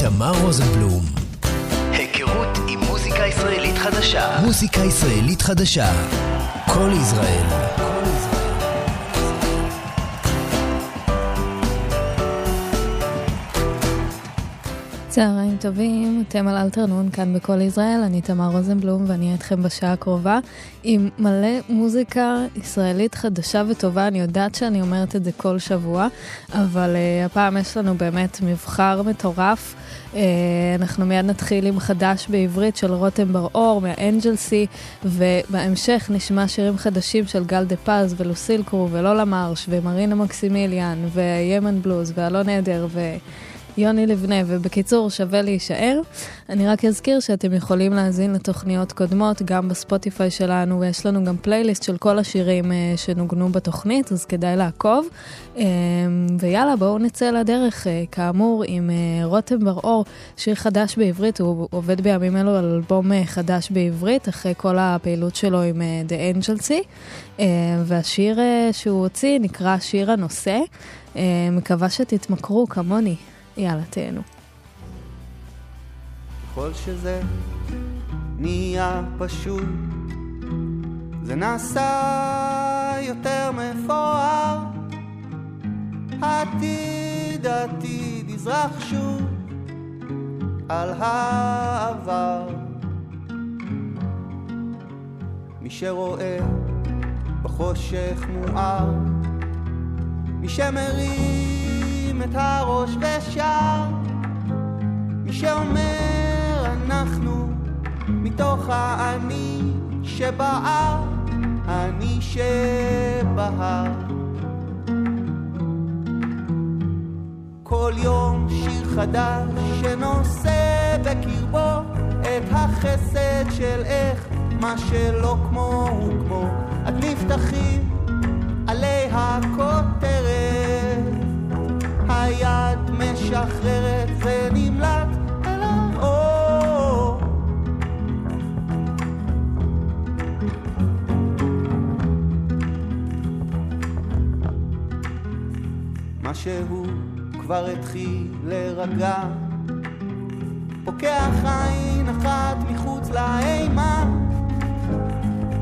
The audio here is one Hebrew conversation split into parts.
תמר רוזנבלום. היכרות עם מוזיקה ישראלית חדשה. מוזיקה ישראלית חדשה. כל ישראל. צהריים טובים, אתם על אלתרנון כאן בכל ישראל, אני תמר רוזנבלום ואני אהיה איתכם בשעה הקרובה עם מלא מוזיקה ישראלית חדשה וטובה, אני יודעת שאני אומרת את זה כל שבוע, אבל uh, הפעם יש לנו באמת מבחר מטורף. Uh, אנחנו מיד נתחיל עם חדש בעברית של רותם בר-אור מהאנג'ל סי, ובהמשך נשמע שירים חדשים של גל דה פז ולוסיל קרו ולולה מרש ומרינה מקסימיליאן וימן בלוז ואלון עדר ו... יוני לבנה, ובקיצור, שווה להישאר. אני רק אזכיר שאתם יכולים להאזין לתוכניות קודמות, גם בספוטיפיי שלנו, ויש לנו גם פלייליסט של כל השירים uh, שנוגנו בתוכנית, אז כדאי לעקוב. Uh, ויאללה, בואו נצא לדרך, uh, כאמור, עם uh, רותם בר-אור, שיר חדש בעברית, הוא עובד בימים אלו על אלבום uh, חדש בעברית, אחרי כל הפעילות שלו עם uh, The Angelcy, uh, והשיר uh, שהוא הוציא נקרא שיר הנושא. Uh, מקווה שתתמכרו כמוני. יאללה, תהנו. ככל שזה נהיה פשוט, זה נעשה יותר מפואר. עתיד עתיד יזרח שוב על העבר. מי שרואה בחושך מואר, מי שמרים את הראש ושר, מי שאומר אנחנו מתוך האני שבער, אני שבהר. כל יום שיר חדש שנושא בקרבו את החסד של איך מה שלא כמו הוא כמו. עד נפתחים עלי הכותרת, היד משחררת ונמלט אל האור. משהו כבר התחיל להירגע, פוקח עין אחת מחוץ לאימה,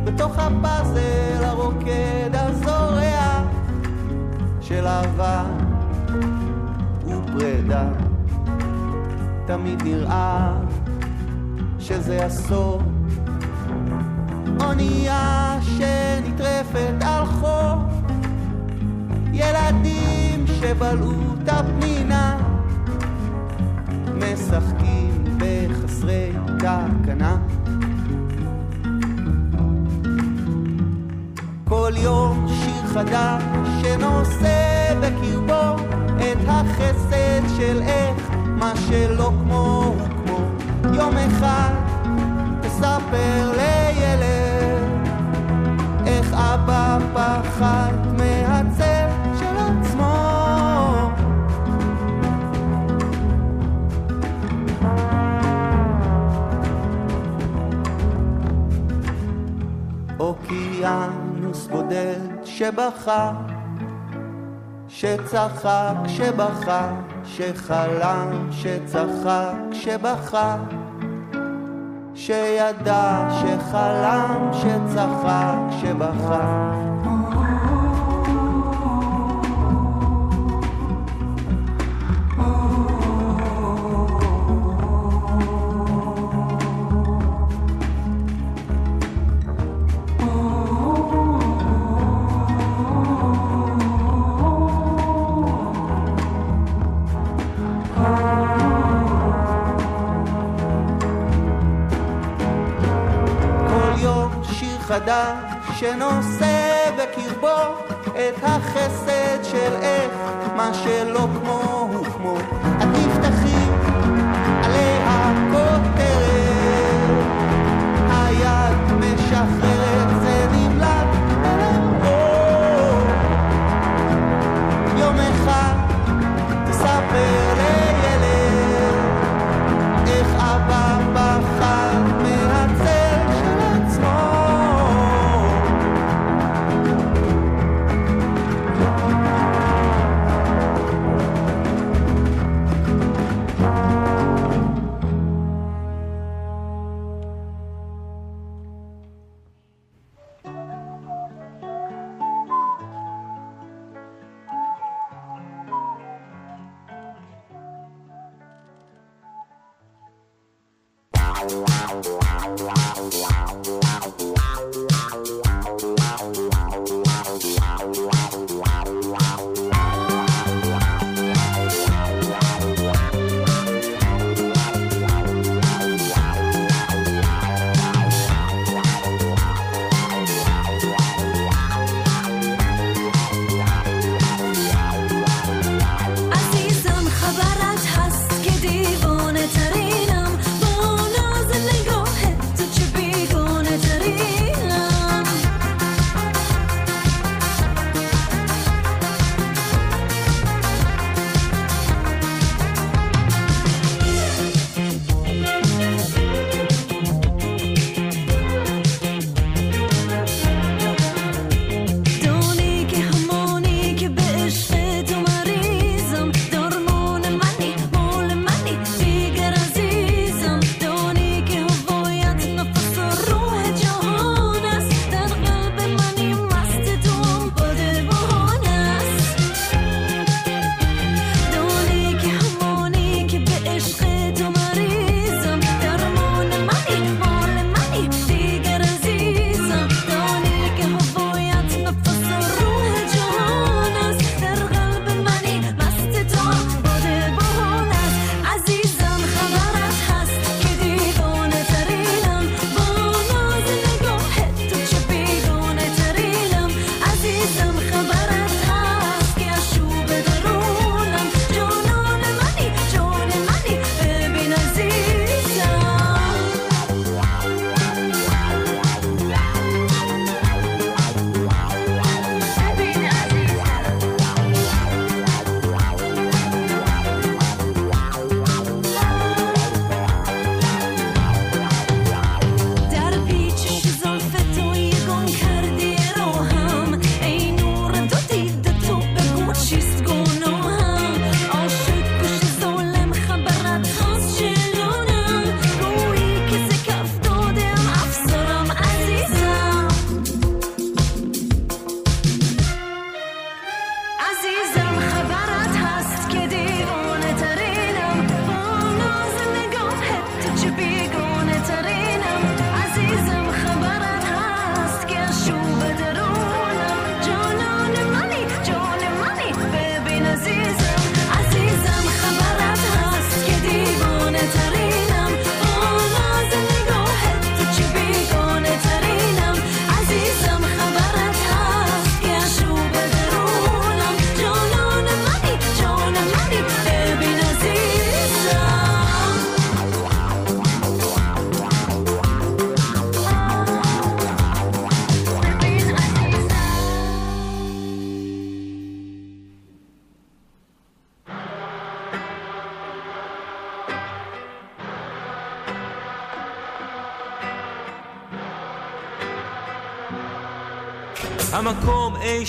בתוך הפאזל הרוקד הזורע של אהבה ופרידה. תמיד נראה שזה הסוף, אונייה שנטרפת על חוף, ילדים שבלעו את הפנינה, משחקים בחסרי תקנה. כל יום שיר חדש שנושא בקרבו את החסד של איך מה שלא כמו הוא כמו. יום אחד תספר לילד איך אבא פחד מהצל של עצמו. אוקיינוס בודד שבכה, שצחק, שבכה, שחלם, שצחק, שבכה, שידע, שחלם, שצחק, שבכה. חדש שנושא בקרבו את החסד של איך מה שלא כמו הוא כמו. את תפתחי עלי הכותרת, היד משחררת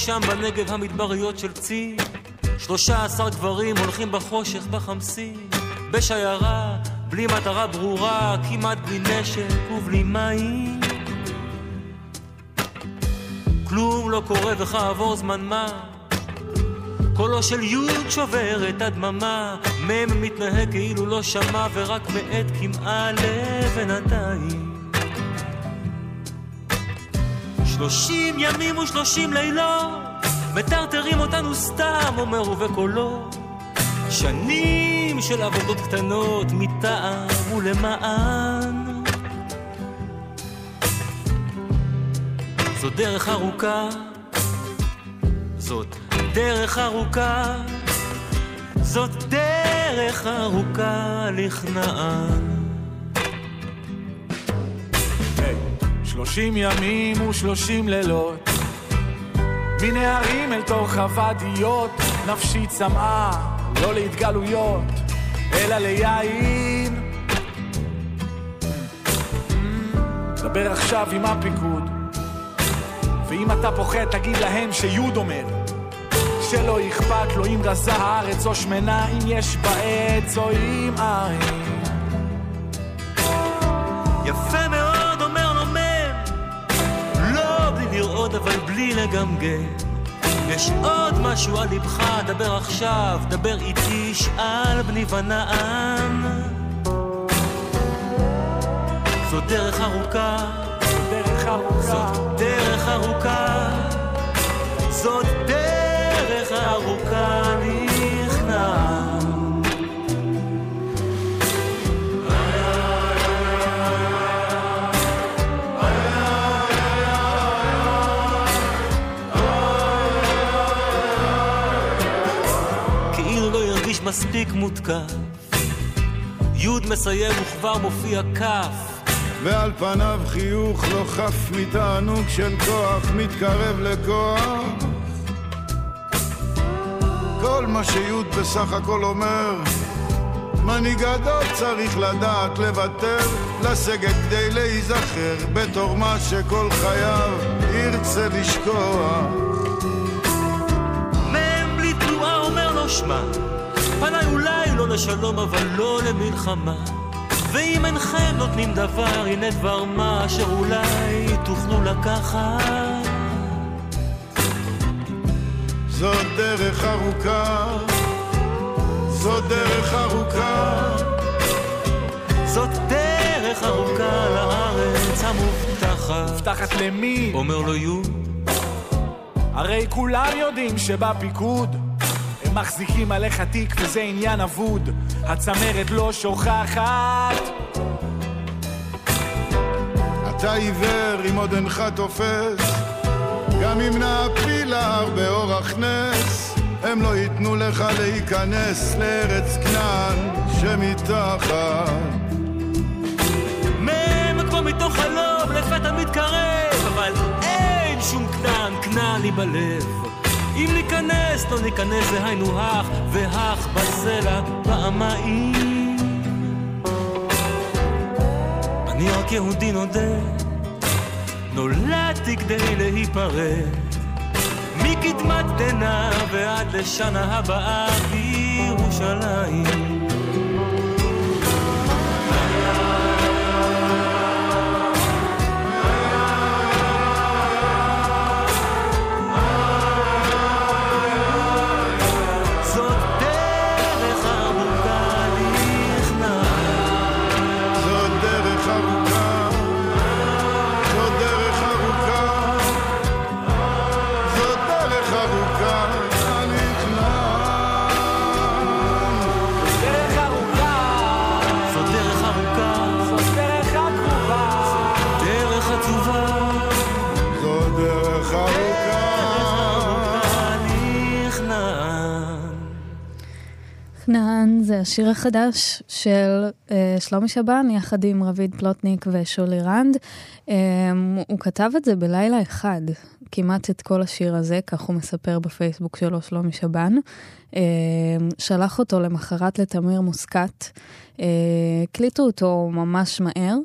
שם בנגב המדבריות של צי. שלושה עשר גברים הולכים בחושך בחמסי. בשיירה, בלי מטרה ברורה, כמעט בלי נשק ובלי מים. כלום לא קורה וכעבור זמן מה. קולו של יוד שובר את הדממה. מ' מתנהג כאילו לא שמע ורק מאט כמעה לבינתיים שלושים ימים ושלושים לילות, מטרטרים אותנו סתם, אומר ובקולו. שנים של עבודות קטנות, מטעם ולמען. זו דרך ארוכה, זאת דרך ארוכה, זאת דרך ארוכה לכנען. שלושים ימים ושלושים לילות. מנהרים אל תוך הוואדיות נפשי צמאה לא להתגלויות אלא ליין. דבר עכשיו עם הפיקוד ואם אתה פוחד תגיד להם שיוד אומר. שלא אכפת לו אם רזה הארץ או שמנה אם יש בה עץ או אם אין לגמגם. יש עוד משהו על ליבך, דבר עכשיו, דבר איתי, שאל בני ונען. זאת דרך ארוכה, דרך ארוכה, זאת דרך ארוכה, זאת דרך ארוכה נכנע. מספיק מותקף, י' מסיים וכבר מופיע כ'. ועל פניו חיוך לא חף מתענוג של כוח מתקרב לכוח. כל מה שיוד בסך הכל אומר מנהיג גדול צריך לדעת לוותר לסגת כדי להיזכר בתור מה שכל חייו ירצה לשכוח. מ"ם בלי תנועה אומר לו שמע, לשלום אבל לא למלחמה. ואם אינכם נותנים דבר, הנה דבר מה שאולי תוכלו לקחת. זאת דרך ארוכה, זאת דרך ארוכה, זאת דרך ארוכה לארץ המובטחת. מובטחת למי? אומר לו יו, הרי כולם יודעים שבפיקוד מחזיקים עליך תיק וזה עניין אבוד הצמרת לא שוכחת אתה עיוור אם עוד אינך תופס, גם אם נעפיל להר באורח נס, הם לא ייתנו לך להיכנס לארץ כנען שמתחת. מ"ם כמו מתוך חלום לפתע מתקרב, אבל אין שום כנען, כנען לי בלב. אם ניכנס, לא ניכנס, זה היינו הך, והך בסלע פעמיים. אני רק יהודי נודה, נולדתי כדי להיפרד. מקדמת דנא ועד לשנה הבאה בירושלים. זה השיר החדש של uh, שלומי שבן, יחד עם רביד פלוטניק ושולי רנד. Um, הוא כתב את זה בלילה אחד, כמעט את כל השיר הזה, כך הוא מספר בפייסבוק שלו, שלומי שבן. Um, שלח אותו למחרת לתמיר מוסקת, uh, הקליטו אותו ממש מהר.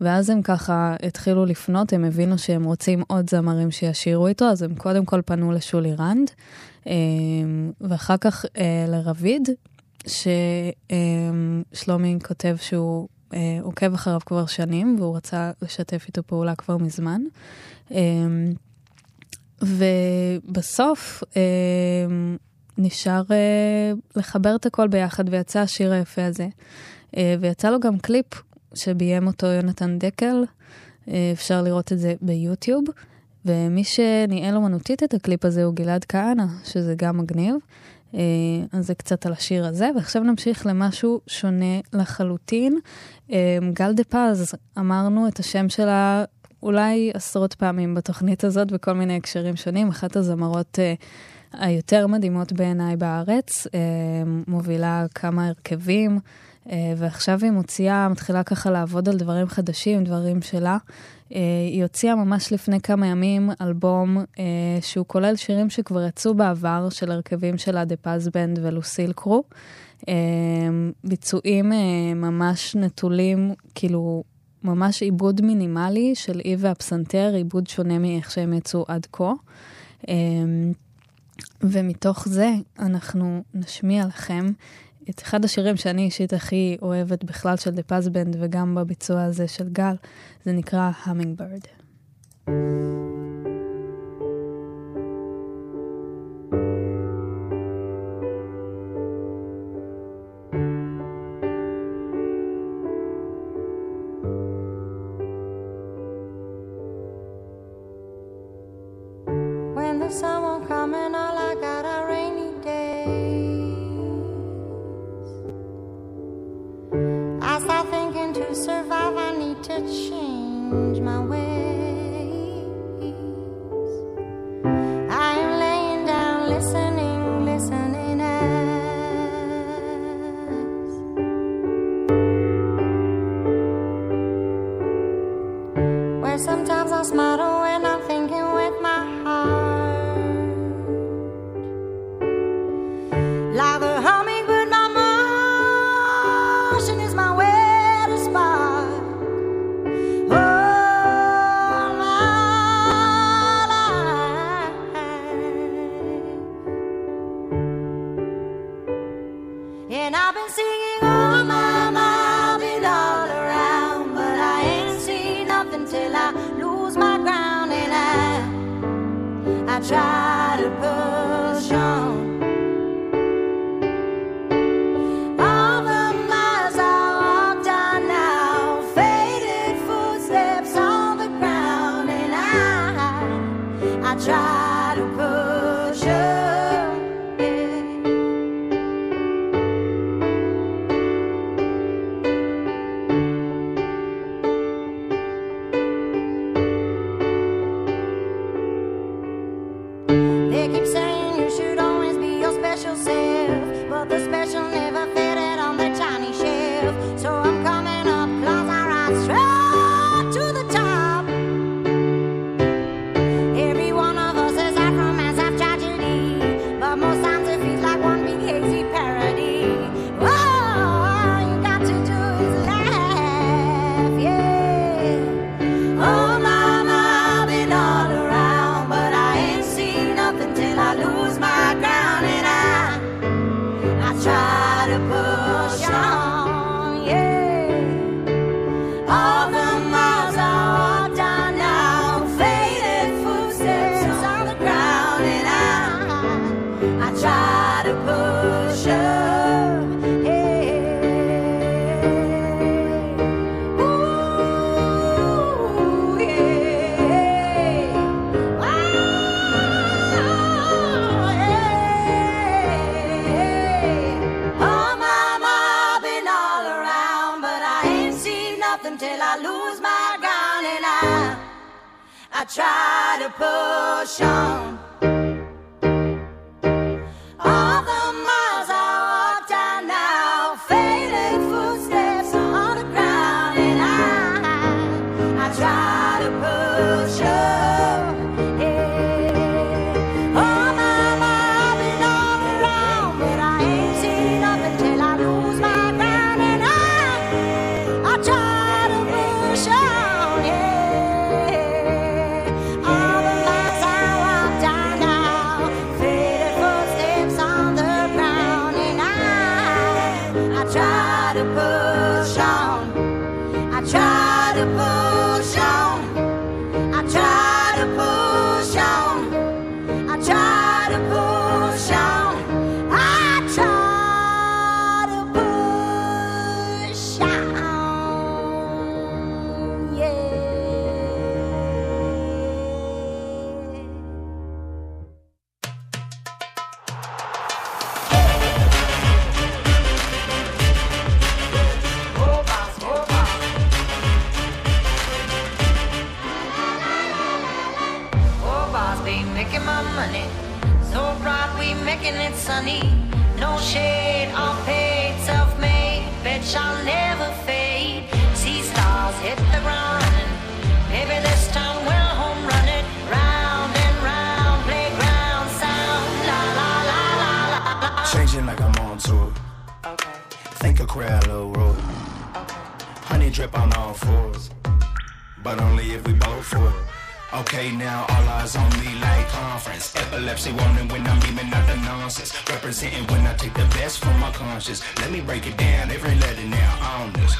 ואז הם ככה התחילו לפנות, הם הבינו שהם רוצים עוד זמרים שישירו איתו, אז הם קודם כל פנו לשולי רנד, ואחר כך לרביד, ששלומי כותב שהוא אה, עוקב אחריו כבר שנים, והוא רצה לשתף איתו פעולה כבר מזמן. אה, ובסוף אה, נשאר אה, לחבר את הכל ביחד, ויצא השיר היפה הזה. אה, ויצא לו גם קליפ שביים אותו יונתן דקל, אפשר לראות את זה ביוטיוב. ומי שניהל אומנותית את הקליפ הזה הוא גלעד כהנא, שזה גם מגניב. אה, אז זה קצת על השיר הזה, ועכשיו נמשיך למשהו שונה לחלוטין. אה, גל דה פז, אמרנו את השם שלה אולי עשרות פעמים בתוכנית הזאת בכל מיני הקשרים שונים, אחת הזמרות אה, היותר מדהימות בעיניי בארץ, מובילה כמה הרכבים, ועכשיו היא מוציאה, מתחילה ככה לעבוד על דברים חדשים, דברים שלה. אה, היא הוציאה ממש לפני כמה ימים אלבום אה, שהוא כולל שירים שכבר יצאו בעבר, של הרכבים שלה, The Paz Band ו Lucille Crew. אה, ביצועים ממש נטולים, כאילו, ממש עיבוד מינימלי של היא והפסנתר, עיבוד שונה מאיך שהם יצאו עד כה. ומתוך זה אנחנו נשמיע לכם את אחד השירים שאני אישית הכי אוהבת בכלל של The Paz Band וגם בביצוע הזה של גל, זה נקרא המינגברד. אה, shine. trip on all fours, but only if we both for it. Okay, now all eyes on me like conference. Epilepsy warning when I'm beaming out the nonsense. Representing when I take the best from my conscience. Let me break it down, every letter now on this.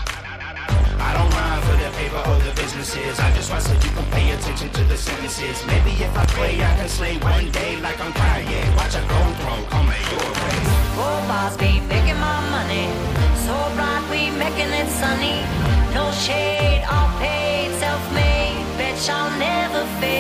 I don't mind for the paper or the businesses. I just want so you can pay attention to the sentences. Maybe if I play, I can slay one day like I'm Kanye. Watch a gold throw coming your way. Four bars be making my money. So bright, we making it sunny no shade, all paid, self made. Bitch, I'll never fail.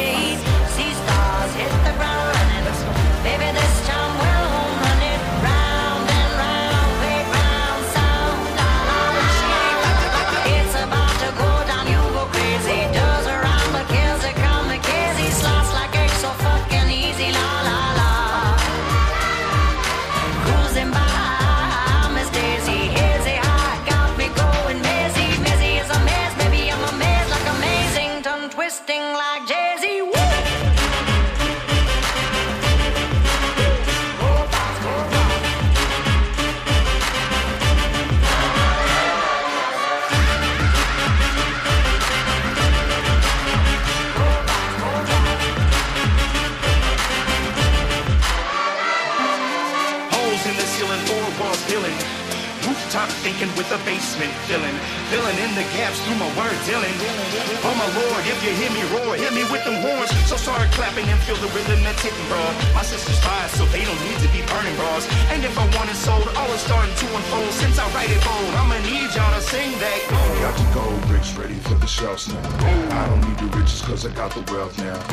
got the wealth now.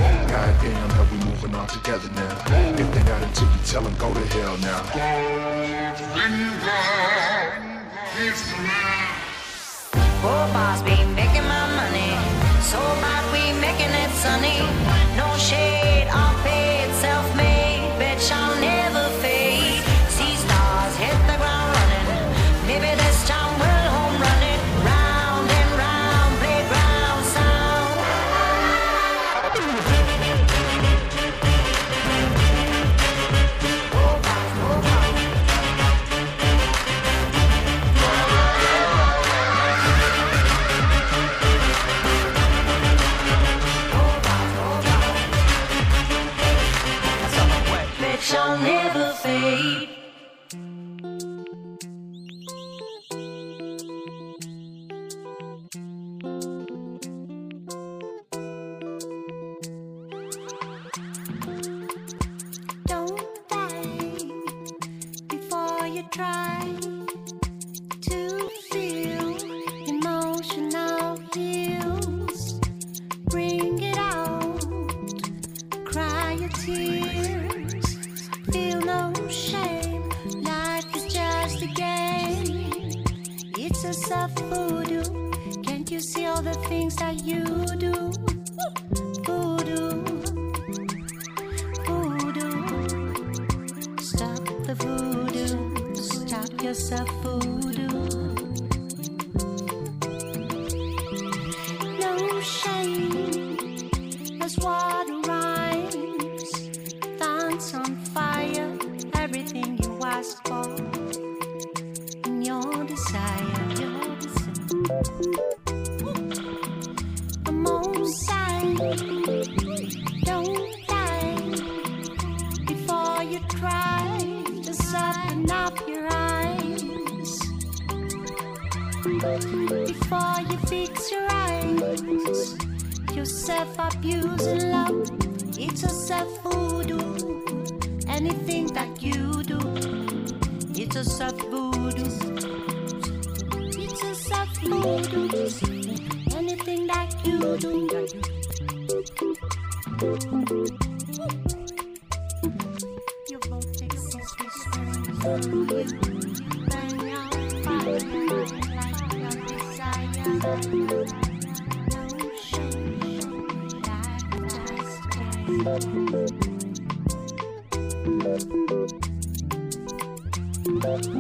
Don't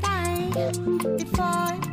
die before.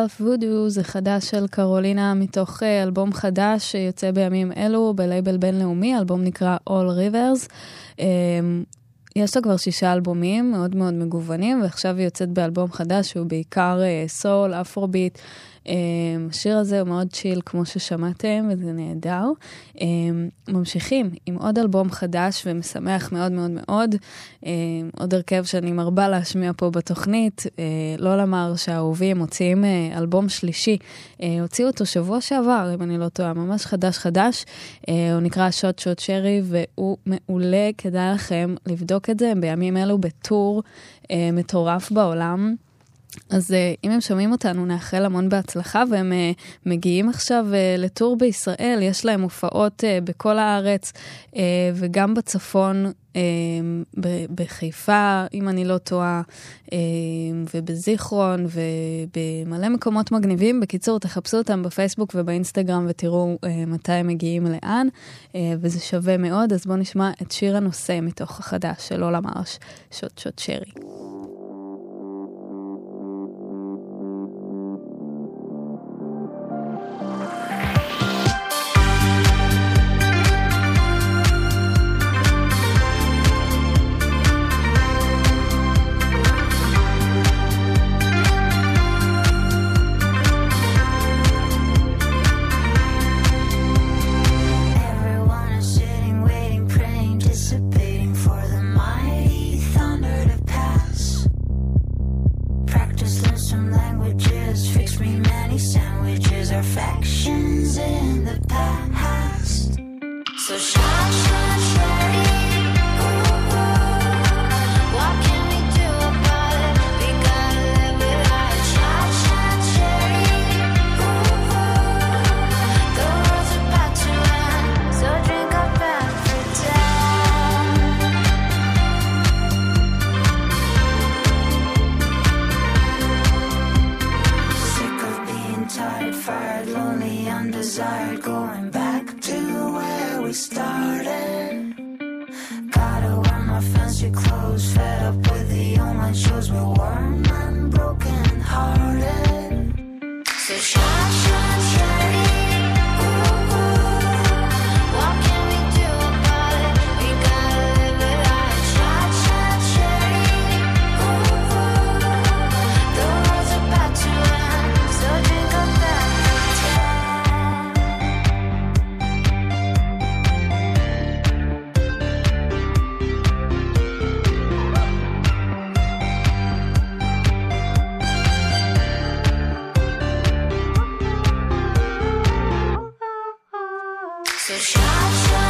Self וודו זה חדש של קרולינה מתוך אה, אלבום חדש שיוצא בימים אלו בלייבל בינלאומי, אלבום נקרא All Rivers. אמ, יש לה כבר שישה אלבומים מאוד מאוד מגוונים, ועכשיו היא יוצאת באלבום חדש שהוא בעיקר אה, סול, אפרוביט, השיר הזה הוא מאוד צ'יל, כמו ששמעתם, וזה נהדר. אה, ממשיכים עם עוד אלבום חדש ומשמח מאוד מאוד מאוד. אה, עוד הרכב שאני מרבה להשמיע פה בתוכנית, אה, לא למר שהאהובים מוציאים אה, אלבום שלישי. אה, הוציאו אותו שבוע שעבר, אם אני לא טועה, ממש חדש חדש. הוא נקרא שוט שוט שרי, והוא מעולה, כדאי לכם לבדוק את זה. הם בימים אלו בטור מטורף בעולם. אז uh, אם הם שומעים אותנו, נאחל המון בהצלחה, והם uh, מגיעים עכשיו uh, לטור בישראל, יש להם הופעות בכל הארץ וגם בצפון, בחיפה, אם אני לא טועה, ובזיכרון, ובמלא מקומות מגניבים. בקיצור, תחפשו אותם בפייסבוק ובאינסטגרם ותראו מתי הם מגיעים לאן, וזה שווה מאוד. אז בואו נשמע את שיר הנושא מתוך החדש של אולה מרש, שוט שוט שרי. so up.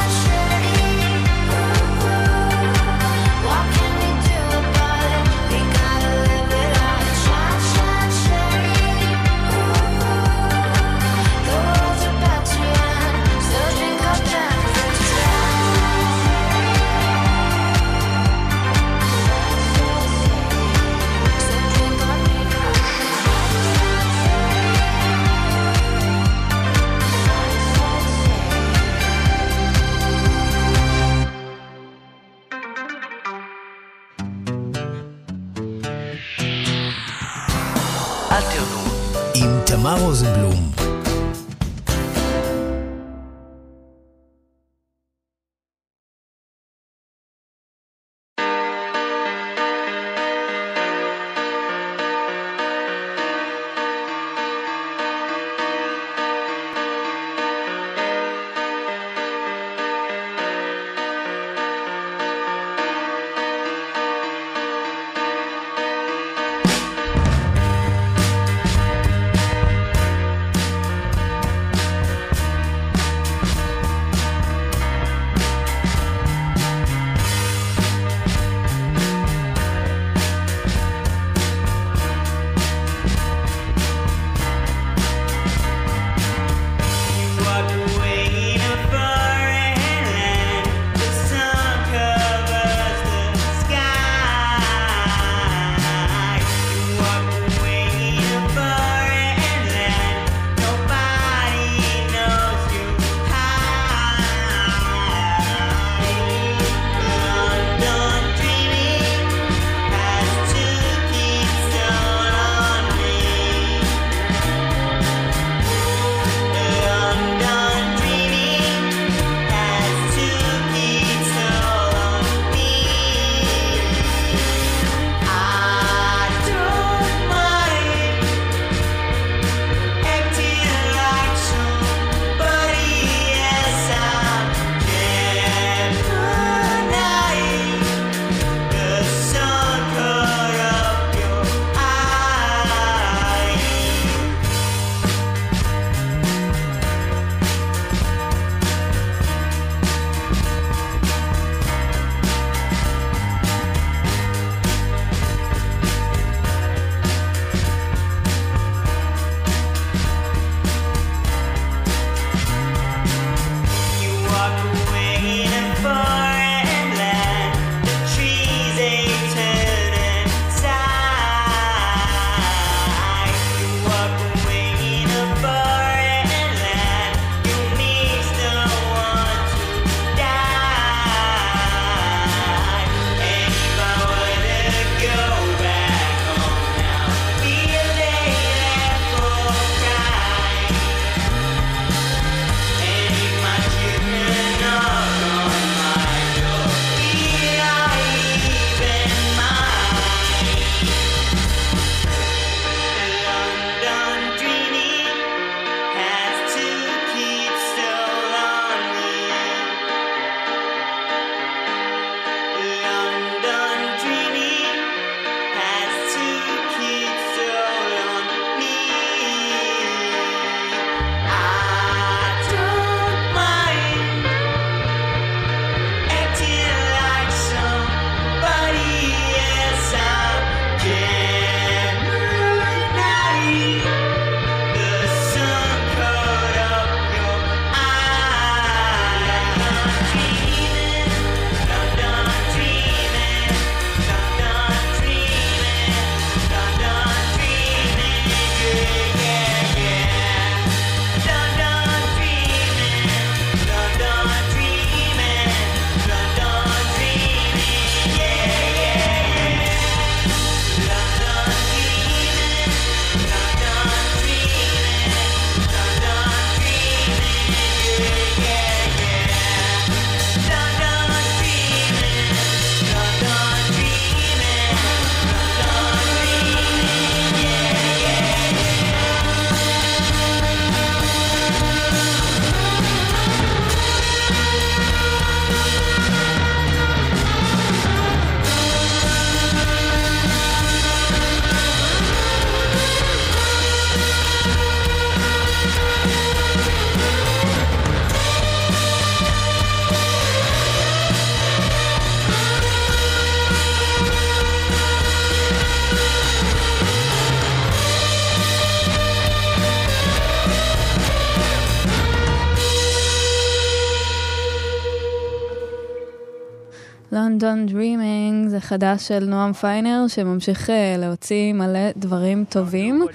חדש של נועם פיינר, שממשיך אה, להוציא מלא דברים טובים,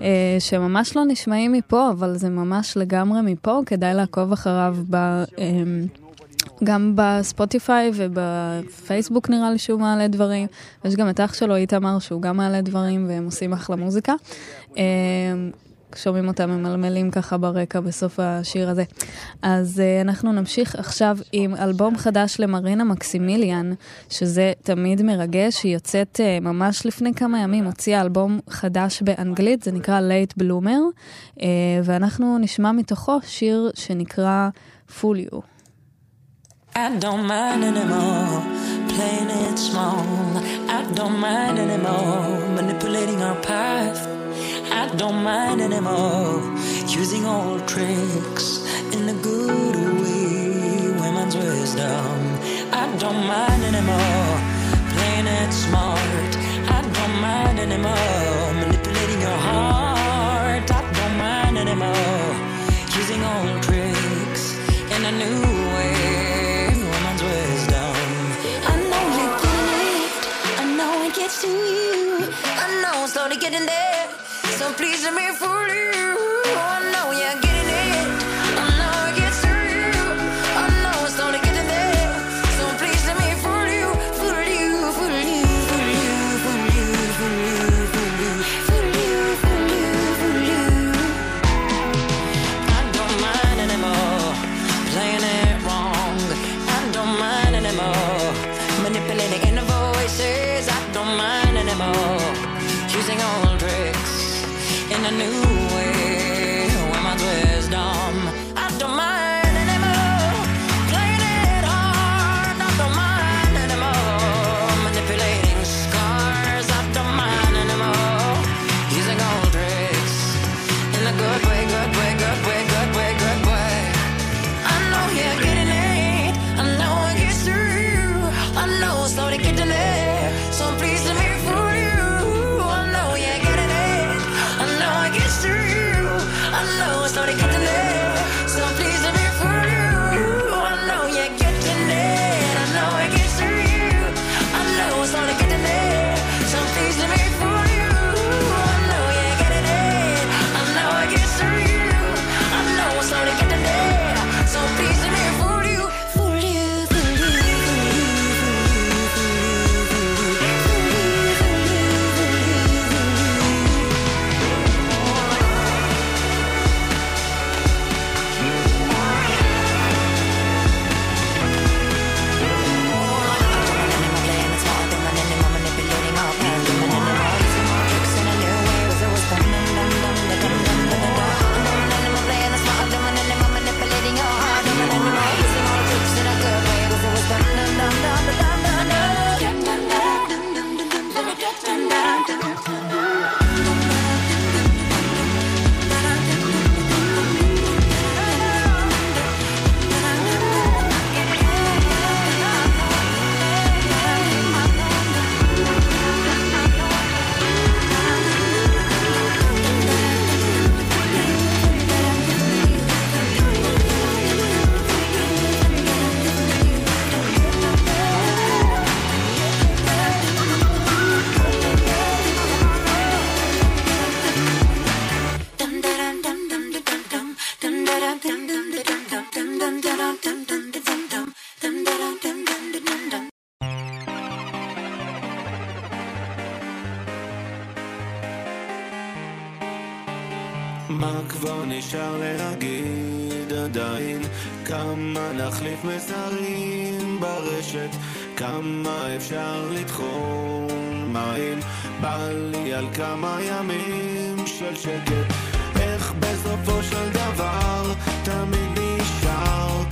אה, שממש לא נשמעים מפה, אבל זה ממש לגמרי מפה, כדאי לעקוב אחריו ב... אה, גם בספוטיפיי ובפייסבוק נראה לי שהוא מעלה דברים. יש גם את אח שלו, איתמר, שהוא גם מעלה דברים, והם עושים אחלה מוזיקה. שומעים אותם ממלמלים ככה ברקע בסוף השיר הזה. אז uh, אנחנו נמשיך עכשיו עם אלבום חדש למרינה מקסימיליאן, שזה תמיד מרגש, היא יוצאת uh, ממש לפני כמה ימים, הוציאה אלבום חדש באנגלית, זה נקרא Late Bloomer, uh, ואנחנו נשמע מתוכו שיר שנקרא Fool You. I don't mind anymore playing it small. I don't mind anymore manipulating our path. I don't mind anymore using old tricks in a good way. Women's wisdom. I don't mind anymore playing it smart. I don't mind anymore manipulating your heart. I don't mind anymore using old tricks in a new way. Women's wisdom. I know you're getting it. I know it gets to you. I know I'm slowly getting there. So please let me fool you. slow to get to me. So please let me. להגיד עדיין? כמה נחליף מסרים ברשת? כמה אפשר לתחום מים? בא לי על כמה ימים של שקט איך בסופו של דבר תמיד נשאר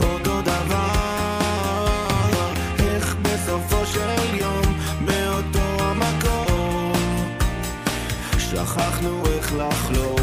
אותו דבר איך בסופו של יום באותו המקום שכחנו איך לחלום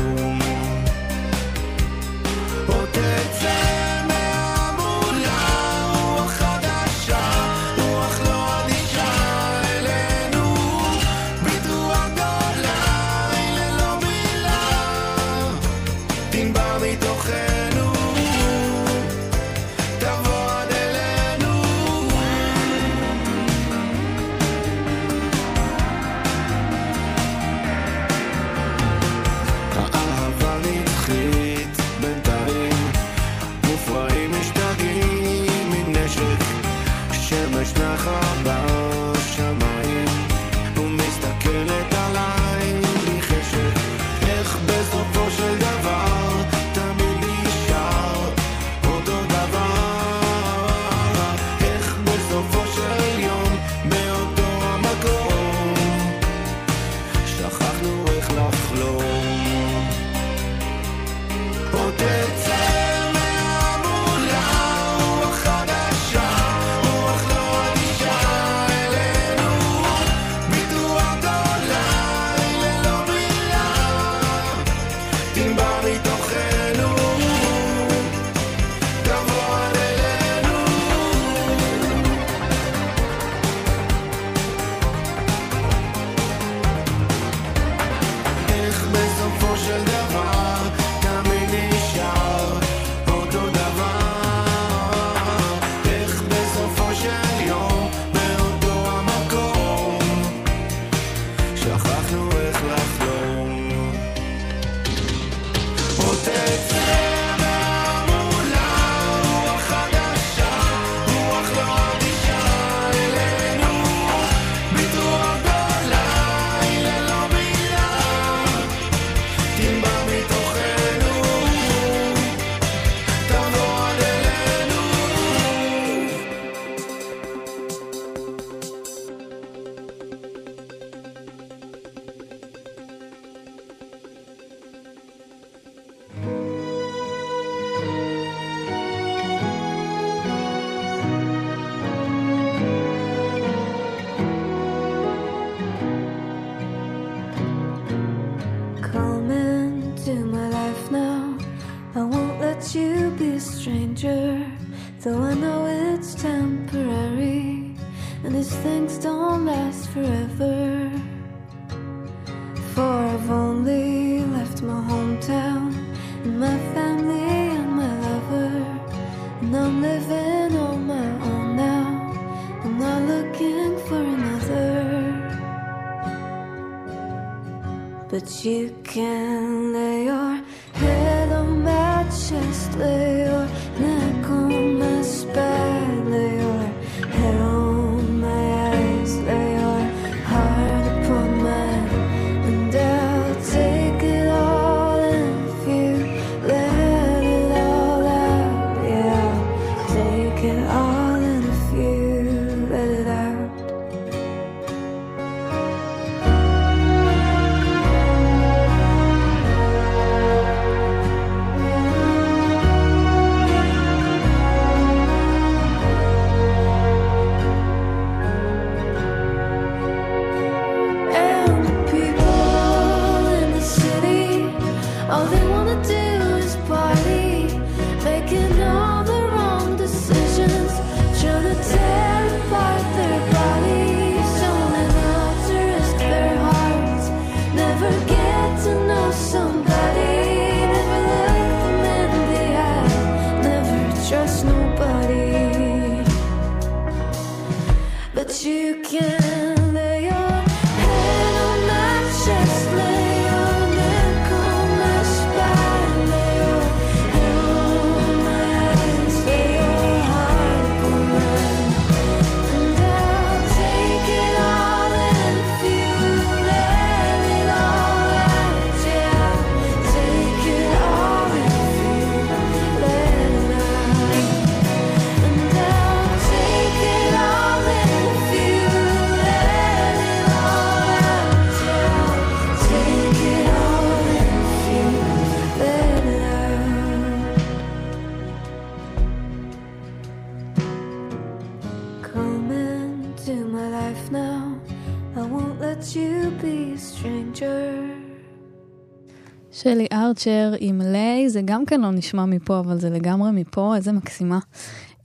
ארצ'ר עם ליי, זה גם כן לא נשמע מפה, אבל זה לגמרי מפה, איזה מקסימה.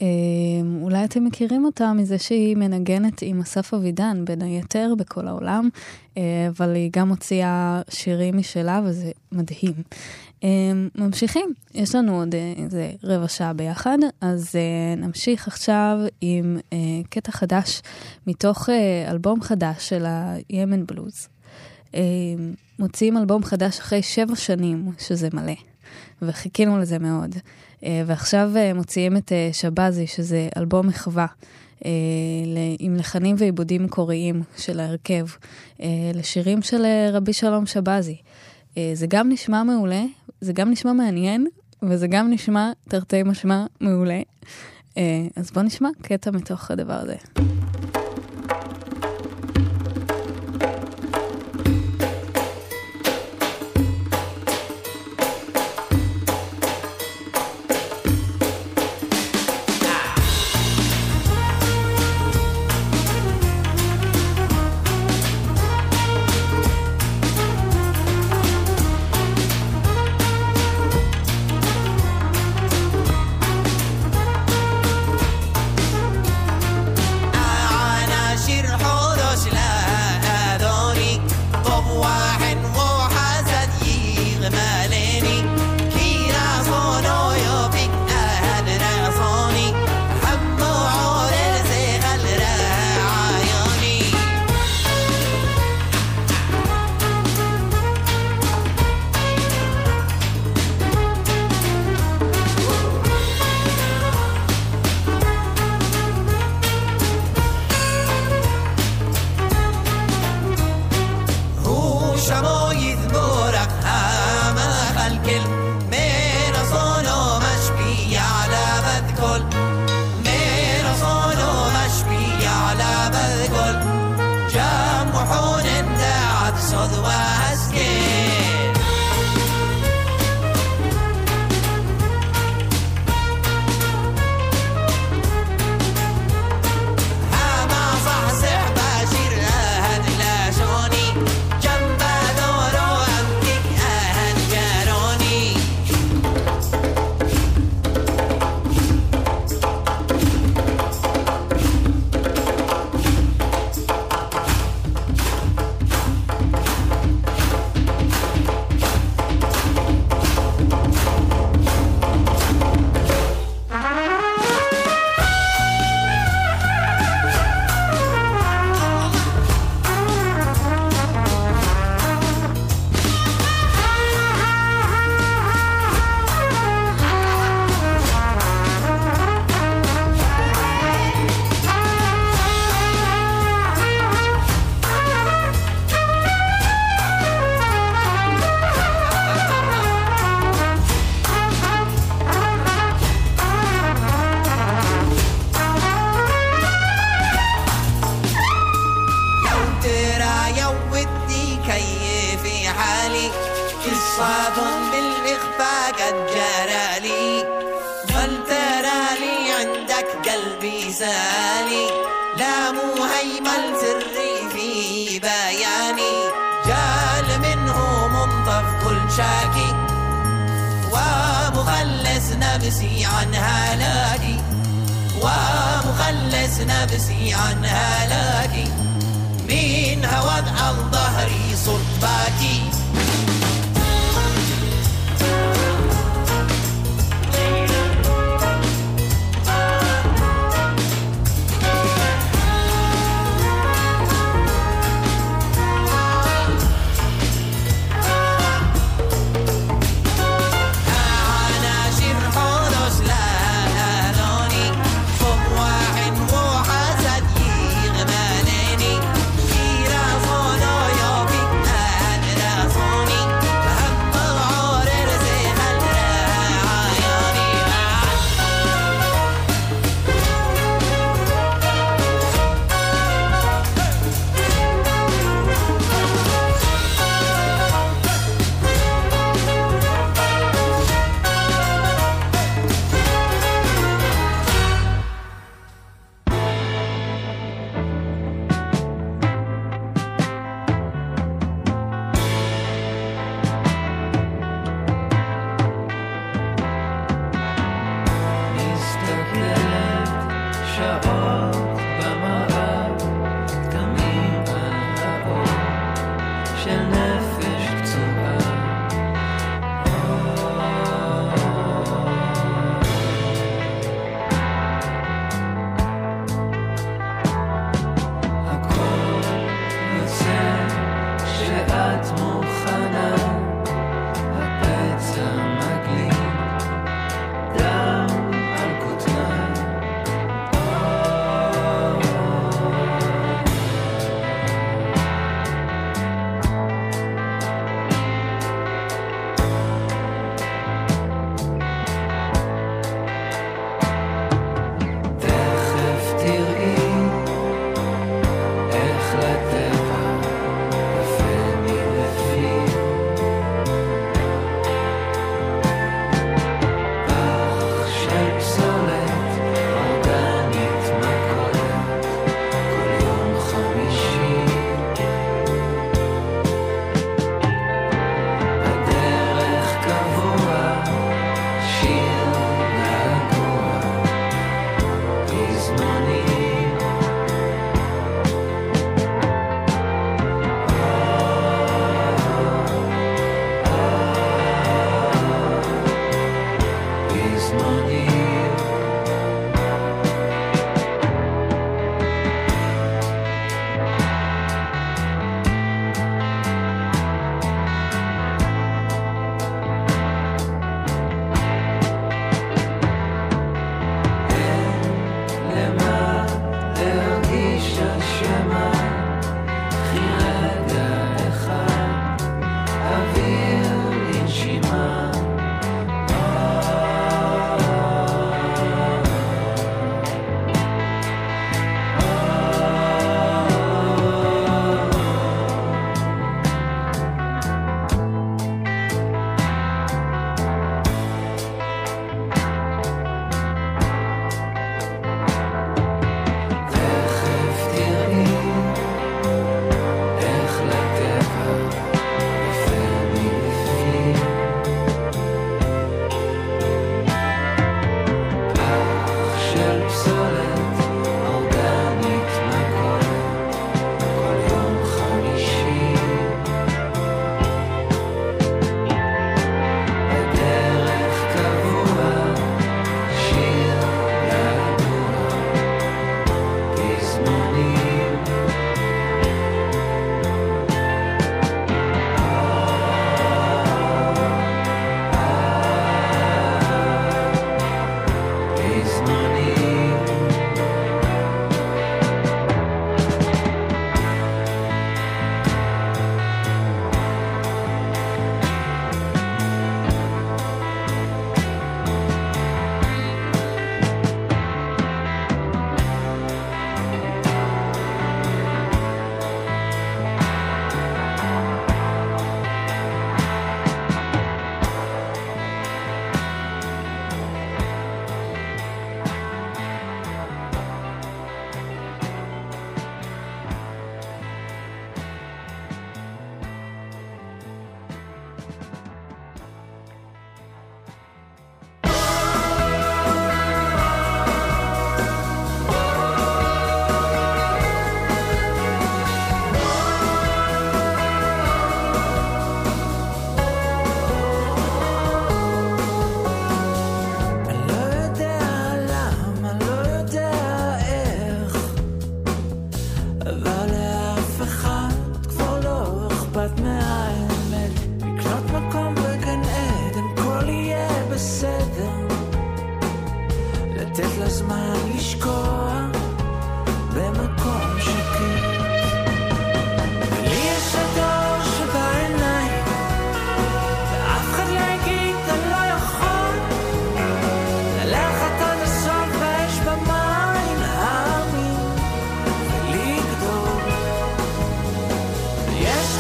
אה, אולי אתם מכירים אותה מזה שהיא מנגנת עם אסף אבידן, בין היתר, בכל העולם, אה, אבל היא גם הוציאה שירים משלה, וזה מדהים. אה, ממשיכים, יש לנו עוד אה, איזה רבע שעה ביחד, אז אה, נמשיך עכשיו עם אה, קטע חדש מתוך אלבום חדש של הימן בלוז. Um, מוציאים אלבום חדש אחרי שבע שנים, שזה מלא, וחיכינו לזה מאוד. אה, ועכשיו אה, מוציאים את אה, שבזי, שזה אלבום מחווה. עם לחנים ועיבודים קוריים של ההרכב, לשירים של רבי שלום שבזי. זה גם נשמע מעולה, זה גם נשמע מעניין, וזה גם נשמע תרתי משמע מעולה. אז בוא נשמע קטע מתוך הדבר הזה.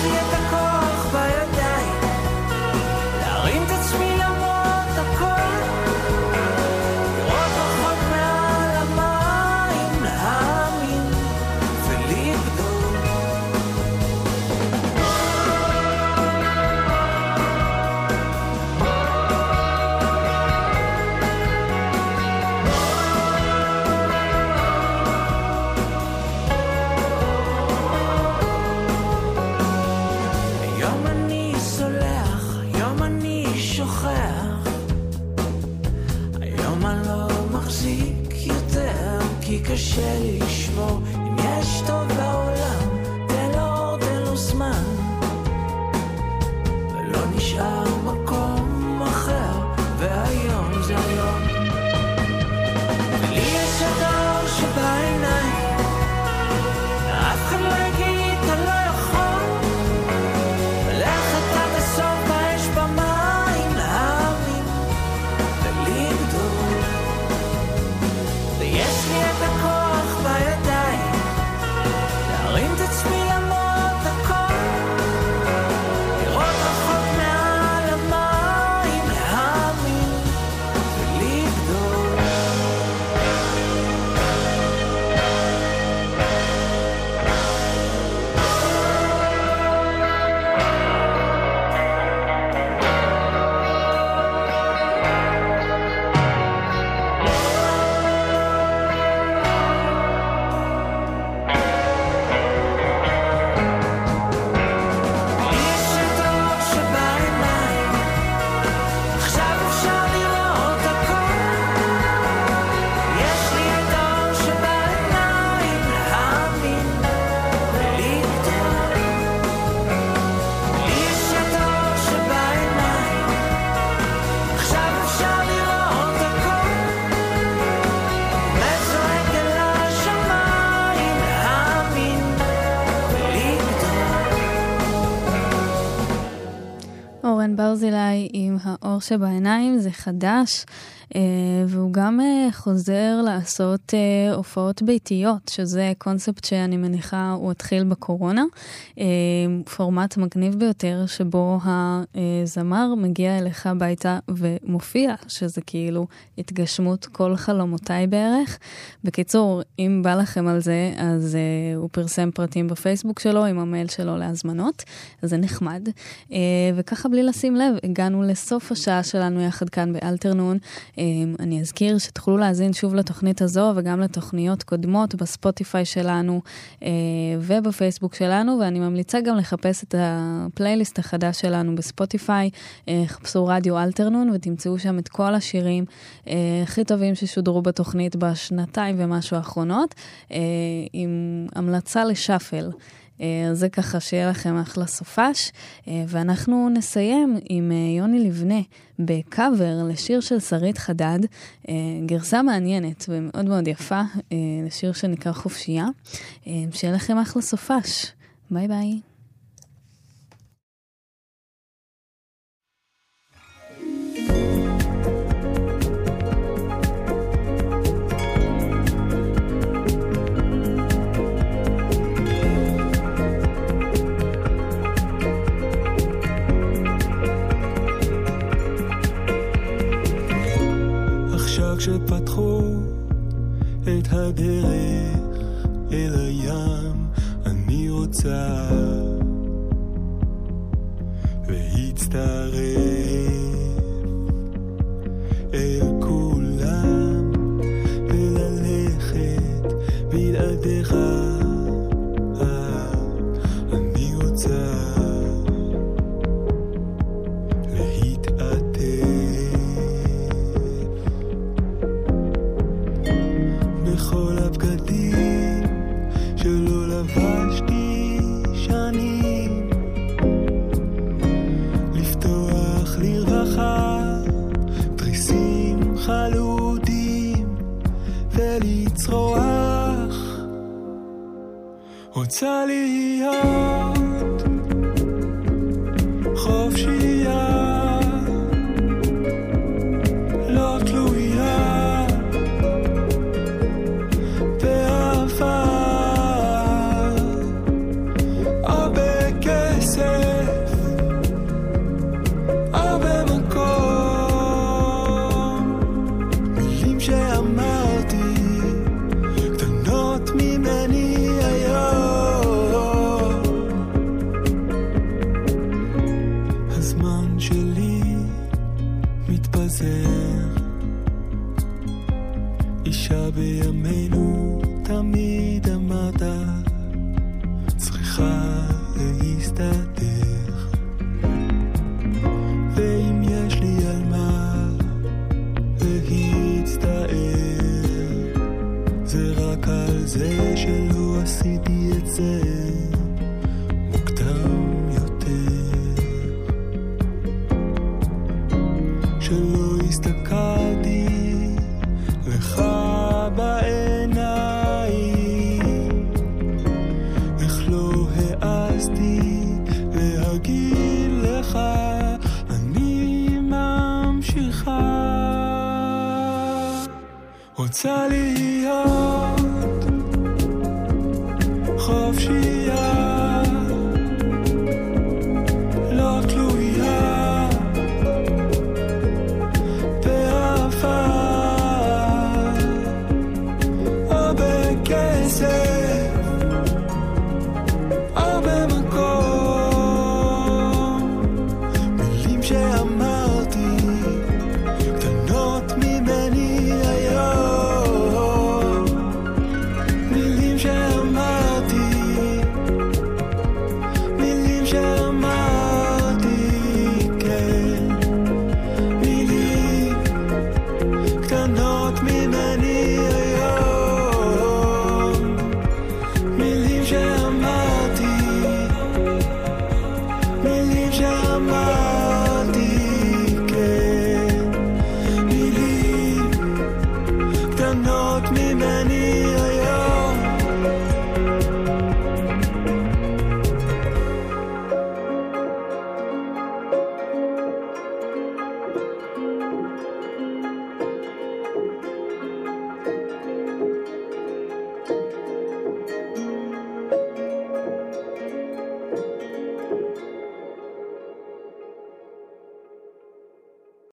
Let's האור שבעיניים, זה חדש. אה, והוא גם אה, חוזר לעשות אה, הופעות ביתיות, שזה קונספט שאני מניחה הוא התחיל בקורונה. פורמט מגניב ביותר, שבו הזמר מגיע אליך הביתה ומופיע, שזה כאילו התגשמות כל חלומותיי בערך. בקיצור, אם בא לכם על זה, אז הוא פרסם פרטים בפייסבוק שלו עם המייל שלו להזמנות, אז זה נחמד. וככה בלי לשים לב, הגענו לסוף השעה שלנו יחד כאן באלתרנון. אמ, אני אזכיר שתוכלו להאזין שוב לתוכנית הזו וגם לתוכניות קודמות בספוטיפיי שלנו אה, ובפייסבוק שלנו, ואני ממליצה גם לחפש את הפלייליסט החדש שלנו בספוטיפיי, אה, חפשו רדיו אלתרנון ותמצאו שם את כל השירים אה, הכי טובים ששודרו בתוכנית בשנתיים ומשהו האחרונות, עם המלצה לשאפל. אה, זה ככה שיהיה לכם אחלה סופש. אה, ואנחנו נסיים עם אה, יוני לבנה בקאבר לשיר של שרית חדד, גרסה מעניינת ומאוד מאוד יפה, לשיר שנקרא חופשייה. שיהיה לכם אחלה סופש. ביי ביי. כשפתחו את הדרך אל הים, אני רוצה להצטרף me many